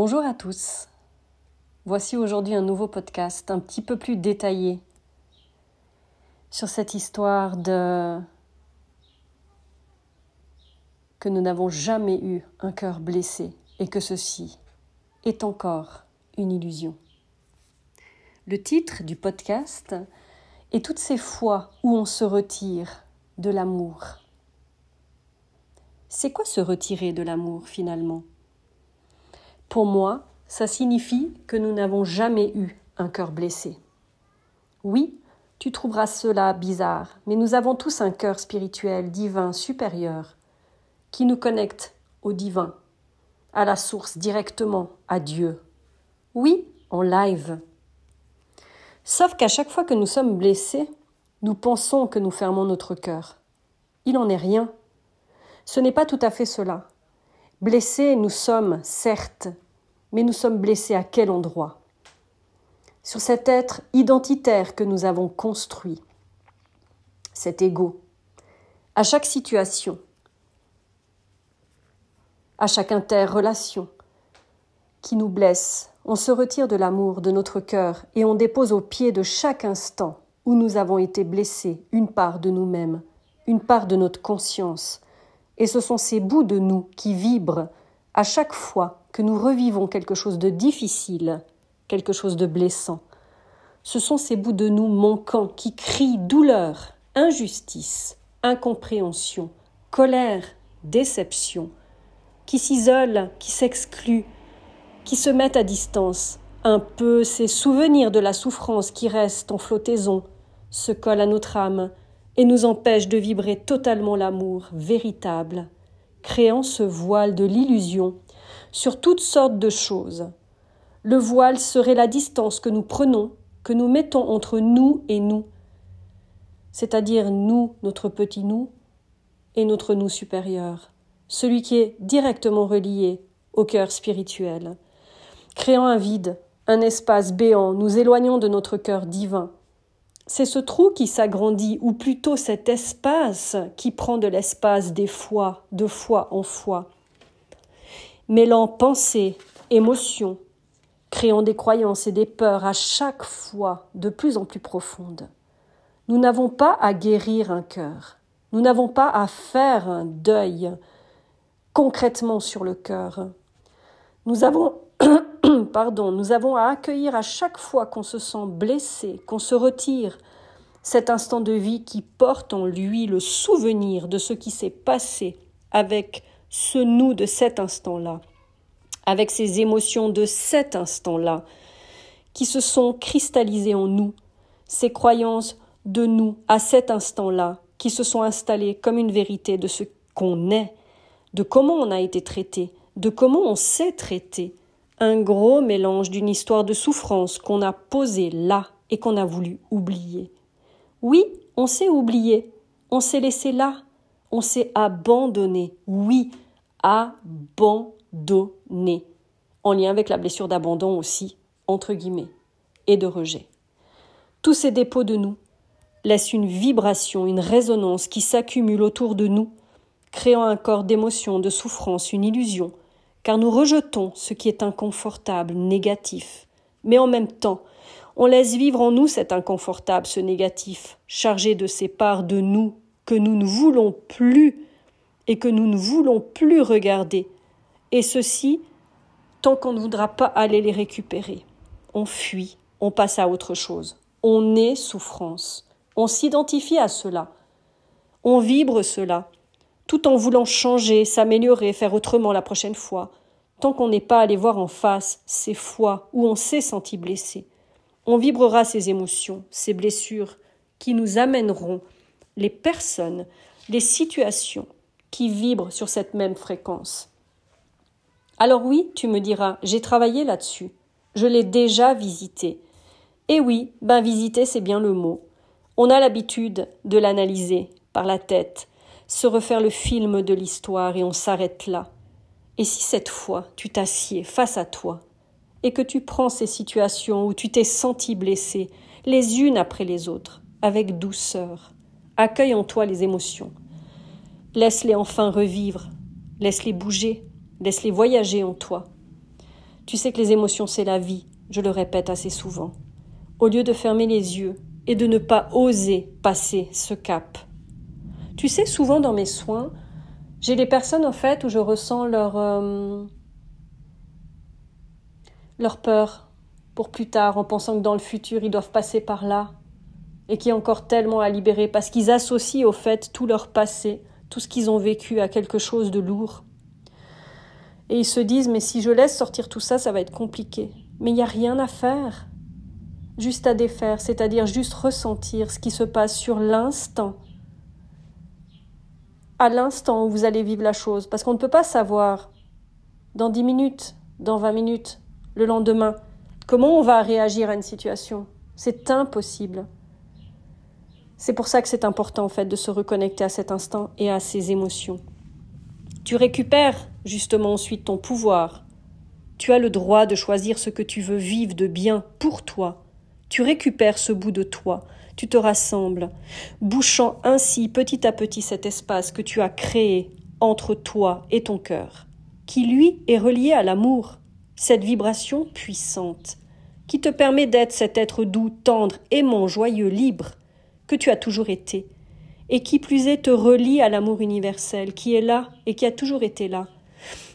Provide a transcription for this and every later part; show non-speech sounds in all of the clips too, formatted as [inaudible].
Bonjour à tous. Voici aujourd'hui un nouveau podcast un petit peu plus détaillé sur cette histoire de que nous n'avons jamais eu un cœur blessé et que ceci est encore une illusion. Le titre du podcast est Toutes ces fois où on se retire de l'amour. C'est quoi se retirer de l'amour finalement? Pour moi, ça signifie que nous n'avons jamais eu un cœur blessé. Oui, tu trouveras cela bizarre, mais nous avons tous un cœur spirituel, divin, supérieur, qui nous connecte au divin, à la source, directement, à Dieu. Oui, en live. Sauf qu'à chaque fois que nous sommes blessés, nous pensons que nous fermons notre cœur. Il n'en est rien. Ce n'est pas tout à fait cela. Blessés, nous sommes, certes, mais nous sommes blessés à quel endroit? Sur cet être identitaire que nous avons construit, cet ego. À chaque situation, à chaque interrelation qui nous blesse, on se retire de l'amour de notre cœur et on dépose au pied de chaque instant où nous avons été blessés une part de nous-mêmes, une part de notre conscience. Et ce sont ces bouts de nous qui vibrent à chaque fois que nous revivons quelque chose de difficile, quelque chose de blessant. Ce sont ces bouts de nous manquants qui crient douleur, injustice, incompréhension, colère, déception, qui s'isolent, qui s'excluent, qui se mettent à distance. Un peu ces souvenirs de la souffrance qui restent en flottaison se collent à notre âme et nous empêchent de vibrer totalement l'amour véritable créant ce voile de l'illusion sur toutes sortes de choses. Le voile serait la distance que nous prenons, que nous mettons entre nous et nous, c'est-à-dire nous, notre petit nous, et notre nous supérieur, celui qui est directement relié au cœur spirituel. Créant un vide, un espace béant, nous éloignons de notre cœur divin, c'est ce trou qui s'agrandit, ou plutôt cet espace qui prend de l'espace des fois, de fois en fois, mêlant pensée, émotion, créant des croyances et des peurs à chaque fois de plus en plus profondes. Nous n'avons pas à guérir un cœur, nous n'avons pas à faire un deuil concrètement sur le cœur. Nous avons [clears throat] pardon, nous avons à accueillir à chaque fois qu'on se sent blessé, qu'on se retire, cet instant de vie qui porte en lui le souvenir de ce qui s'est passé avec ce nous de cet instant-là, avec ces émotions de cet instant-là, qui se sont cristallisées en nous, ces croyances de nous à cet instant-là, qui se sont installées comme une vérité de ce qu'on est, de comment on a été traité, de comment on s'est traité, un gros mélange d'une histoire de souffrance qu'on a posée là et qu'on a voulu oublier. Oui, on s'est oublié, on s'est laissé là, on s'est abandonné. Oui, abandonné. En lien avec la blessure d'abandon aussi, entre guillemets, et de rejet. Tous ces dépôts de nous laissent une vibration, une résonance qui s'accumule autour de nous, créant un corps d'émotion, de souffrance, une illusion, car nous rejetons ce qui est inconfortable, négatif. Mais en même temps, on laisse vivre en nous cet inconfortable, ce négatif, chargé de ces parts de nous que nous ne voulons plus et que nous ne voulons plus regarder. Et ceci, tant qu'on ne voudra pas aller les récupérer. On fuit, on passe à autre chose. On est souffrance. On s'identifie à cela. On vibre cela tout en voulant changer, s'améliorer, faire autrement la prochaine fois, tant qu'on n'est pas allé voir en face ces fois où on s'est senti blessé. On vibrera ces émotions, ces blessures qui nous amèneront les personnes, les situations qui vibrent sur cette même fréquence. Alors oui, tu me diras, j'ai travaillé là-dessus. Je l'ai déjà visité. Et oui, ben visiter, c'est bien le mot. On a l'habitude de l'analyser par la tête, se refaire le film de l'histoire et on s'arrête là. Et si cette fois tu t'assieds face à toi et que tu prends ces situations où tu t'es senti blessé, les unes après les autres, avec douceur, accueille en toi les émotions. Laisse-les enfin revivre, laisse-les bouger, laisse-les voyager en toi. Tu sais que les émotions, c'est la vie, je le répète assez souvent. Au lieu de fermer les yeux et de ne pas oser passer ce cap. Tu sais, souvent dans mes soins, j'ai des personnes en fait où je ressens leur euh, leur peur pour plus tard en pensant que dans le futur ils doivent passer par là et qui est encore tellement à libérer parce qu'ils associent au fait tout leur passé, tout ce qu'ils ont vécu à quelque chose de lourd. Et ils se disent mais si je laisse sortir tout ça, ça va être compliqué. Mais il n'y a rien à faire. Juste à défaire, c'est-à-dire juste ressentir ce qui se passe sur l'instant. À l'instant où vous allez vivre la chose. Parce qu'on ne peut pas savoir dans dix minutes, dans vingt minutes, le lendemain, comment on va réagir à une situation. C'est impossible. C'est pour ça que c'est important en fait de se reconnecter à cet instant et à ses émotions. Tu récupères justement ensuite ton pouvoir. Tu as le droit de choisir ce que tu veux vivre de bien pour toi. Tu récupères ce bout de toi, tu te rassembles, bouchant ainsi petit à petit cet espace que tu as créé entre toi et ton cœur, qui lui est relié à l'amour, cette vibration puissante, qui te permet d'être cet être doux, tendre, aimant, joyeux, libre, que tu as toujours été, et qui plus est te relie à l'amour universel, qui est là et qui a toujours été là.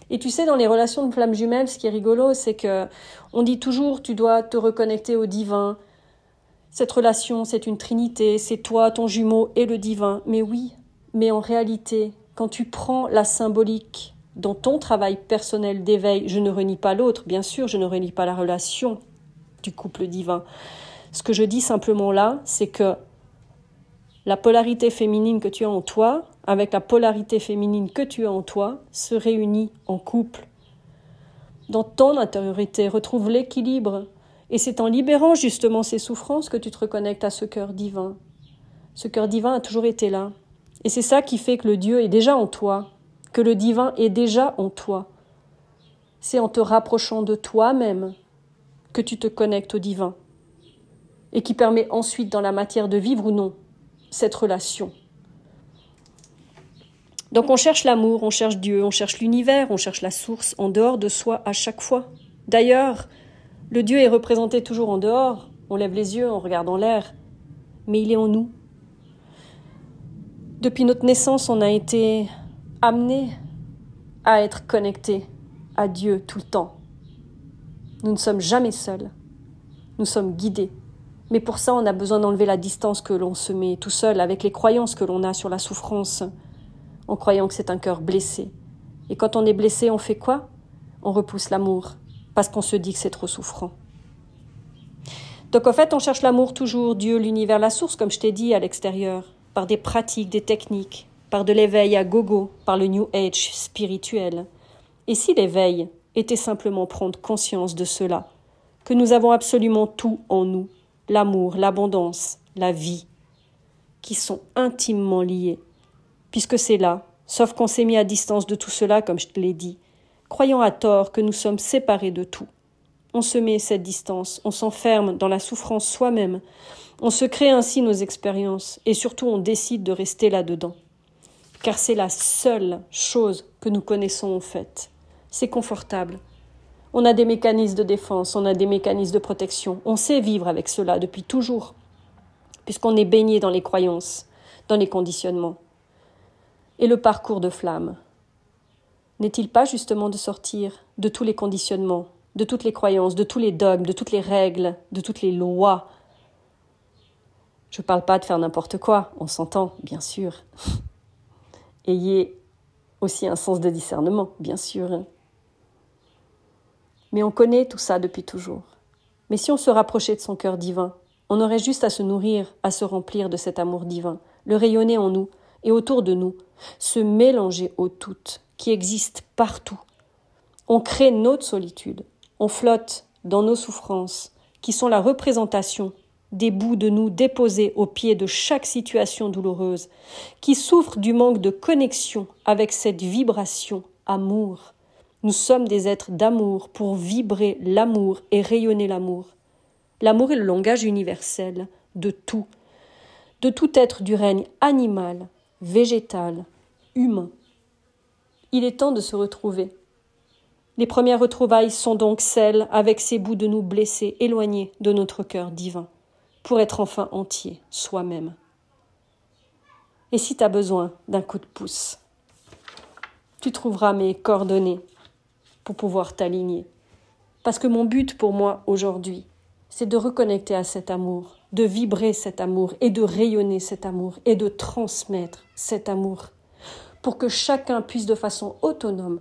Et tu sais, dans les relations de flammes jumelles, ce qui est rigolo, c'est que on dit toujours tu dois te reconnecter au divin. Cette relation, c'est une trinité, c'est toi, ton jumeau et le divin. Mais oui, mais en réalité, quand tu prends la symbolique dans ton travail personnel d'éveil, je ne renie pas l'autre, bien sûr, je ne renie pas la relation du couple divin. Ce que je dis simplement là, c'est que la polarité féminine que tu as en toi, avec la polarité féminine que tu as en toi, se réunit en couple. Dans ton intériorité, retrouve l'équilibre. Et c'est en libérant justement ces souffrances que tu te reconnectes à ce cœur divin. Ce cœur divin a toujours été là. Et c'est ça qui fait que le Dieu est déjà en toi, que le divin est déjà en toi. C'est en te rapprochant de toi-même que tu te connectes au divin. Et qui permet ensuite dans la matière de vivre ou non cette relation. Donc on cherche l'amour, on cherche Dieu, on cherche l'univers, on cherche la source en dehors de soi à chaque fois. D'ailleurs, le Dieu est représenté toujours en dehors, on lève les yeux, on regarde en l'air, mais il est en nous. Depuis notre naissance, on a été amené à être connecté à Dieu tout le temps. Nous ne sommes jamais seuls, nous sommes guidés mais pour ça, on a besoin d'enlever la distance que l'on se met tout seul avec les croyances que l'on a sur la souffrance, en croyant que c'est un cœur blessé. Et quand on est blessé, on fait quoi? On repousse l'amour, parce qu'on se dit que c'est trop souffrant. Donc en fait, on cherche l'amour toujours, Dieu, l'univers, la source, comme je t'ai dit, à l'extérieur, par des pratiques, des techniques, par de l'éveil à gogo, par le New Age spirituel. Et si l'éveil était simplement prendre conscience de cela, que nous avons absolument tout en nous, l'amour, l'abondance, la vie, qui sont intimement liés, puisque c'est là, sauf qu'on s'est mis à distance de tout cela, comme je te l'ai dit, croyant à tort que nous sommes séparés de tout. On se met cette distance, on s'enferme dans la souffrance soi-même, on se crée ainsi nos expériences, et surtout on décide de rester là-dedans. Car c'est la seule chose que nous connaissons en fait. C'est confortable, on a des mécanismes de défense, on a des mécanismes de protection. On sait vivre avec cela depuis toujours, puisqu'on est baigné dans les croyances, dans les conditionnements. Et le parcours de flamme n'est-il pas justement de sortir de tous les conditionnements, de toutes les croyances, de tous les dogmes, de toutes les règles, de toutes les lois? Je ne parle pas de faire n'importe quoi, on s'entend, bien sûr. [laughs] Ayez aussi un sens de discernement, bien sûr. Mais on connaît tout ça depuis toujours. Mais si on se rapprochait de son cœur divin, on aurait juste à se nourrir, à se remplir de cet amour divin, le rayonner en nous et autour de nous, se mélanger au tout qui existe partout. On crée notre solitude, on flotte dans nos souffrances, qui sont la représentation des bouts de nous déposés au pied de chaque situation douloureuse, qui souffrent du manque de connexion avec cette vibration amour, nous sommes des êtres d'amour pour vibrer l'amour et rayonner l'amour. L'amour est le langage universel de tout, de tout être du règne animal, végétal, humain. Il est temps de se retrouver Les premières retrouvailles sont donc celles avec ces bouts de nous blessés, éloignés de notre cœur divin, pour être enfin entier, soi-même. Et si tu as besoin d'un coup de pouce, tu trouveras mes coordonnées pour pouvoir t'aligner. Parce que mon but pour moi aujourd'hui, c'est de reconnecter à cet amour, de vibrer cet amour et de rayonner cet amour et de transmettre cet amour pour que chacun puisse de façon autonome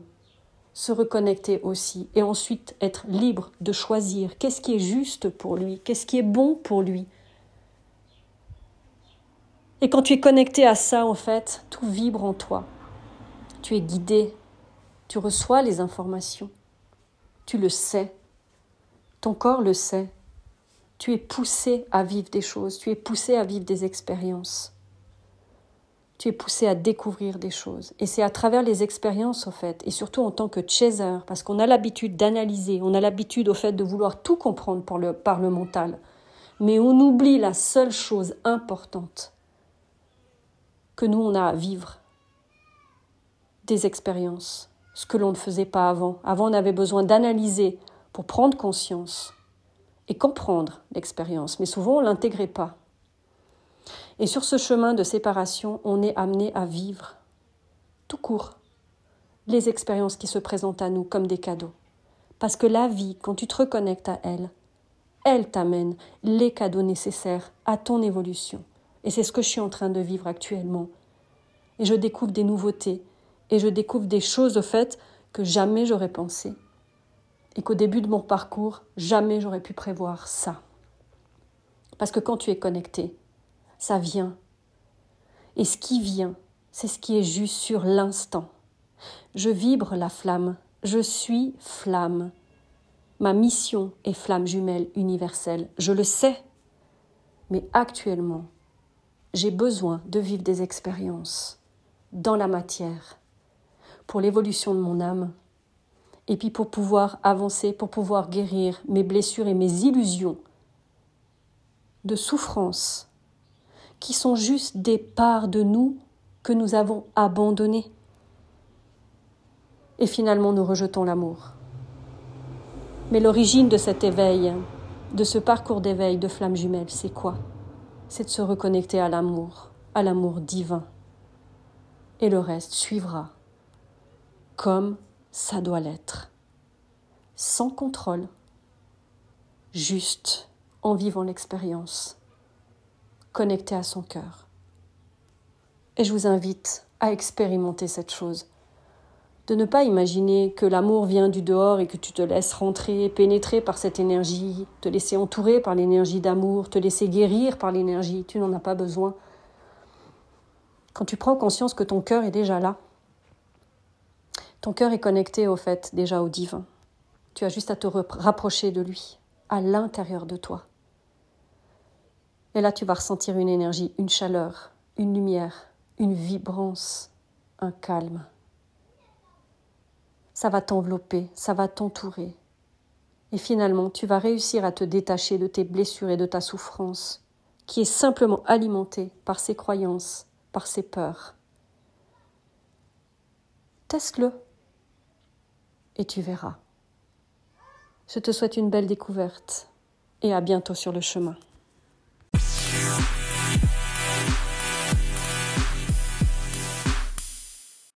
se reconnecter aussi et ensuite être libre de choisir qu'est-ce qui est juste pour lui, qu'est-ce qui est bon pour lui. Et quand tu es connecté à ça, en fait, tout vibre en toi. Tu es guidé, tu reçois les informations, tu le sais, ton corps le sait, tu es poussé à vivre des choses, tu es poussé à vivre des expériences tu es poussé à découvrir des choses. Et c'est à travers les expériences, au fait, et surtout en tant que chaser, parce qu'on a l'habitude d'analyser, on a l'habitude, au fait, de vouloir tout comprendre par le, par le mental. Mais on oublie la seule chose importante que nous, on a à vivre. Des expériences, ce que l'on ne faisait pas avant. Avant, on avait besoin d'analyser pour prendre conscience et comprendre l'expérience, mais souvent on ne l'intégrait pas. Et sur ce chemin de séparation, on est amené à vivre, tout court, les expériences qui se présentent à nous comme des cadeaux. Parce que la vie, quand tu te reconnectes à elle, elle t'amène les cadeaux nécessaires à ton évolution. Et c'est ce que je suis en train de vivre actuellement. Et je découvre des nouveautés, et je découvre des choses au fait que jamais j'aurais pensé. Et qu'au début de mon parcours, jamais j'aurais pu prévoir ça. Parce que quand tu es connecté, ça vient. Et ce qui vient, c'est ce qui est juste sur l'instant. Je vibre la flamme, je suis flamme. Ma mission est flamme jumelle universelle, je le sais. Mais actuellement, j'ai besoin de vivre des expériences dans la matière pour l'évolution de mon âme et puis pour pouvoir avancer, pour pouvoir guérir mes blessures et mes illusions de souffrance qui sont juste des parts de nous que nous avons abandonnées. Et finalement, nous rejetons l'amour. Mais l'origine de cet éveil, de ce parcours d'éveil de flamme jumelle, c'est quoi? C'est de se reconnecter à l'amour, à l'amour divin. Et le reste suivra, comme ça doit l'être, sans contrôle, juste en vivant l'expérience connecté à son cœur. Et je vous invite à expérimenter cette chose. De ne pas imaginer que l'amour vient du dehors et que tu te laisses rentrer, pénétrer par cette énergie, te laisser entourer par l'énergie d'amour, te laisser guérir par l'énergie. Tu n'en as pas besoin. Quand tu prends conscience que ton cœur est déjà là, ton cœur est connecté au fait déjà au divin. Tu as juste à te rapprocher de lui, à l'intérieur de toi. Et là, tu vas ressentir une énergie, une chaleur, une lumière, une vibrance, un calme. Ça va t'envelopper, ça va t'entourer. Et finalement, tu vas réussir à te détacher de tes blessures et de ta souffrance, qui est simplement alimentée par ces croyances, par ces peurs. Teste-le et tu verras. Je te souhaite une belle découverte et à bientôt sur le chemin.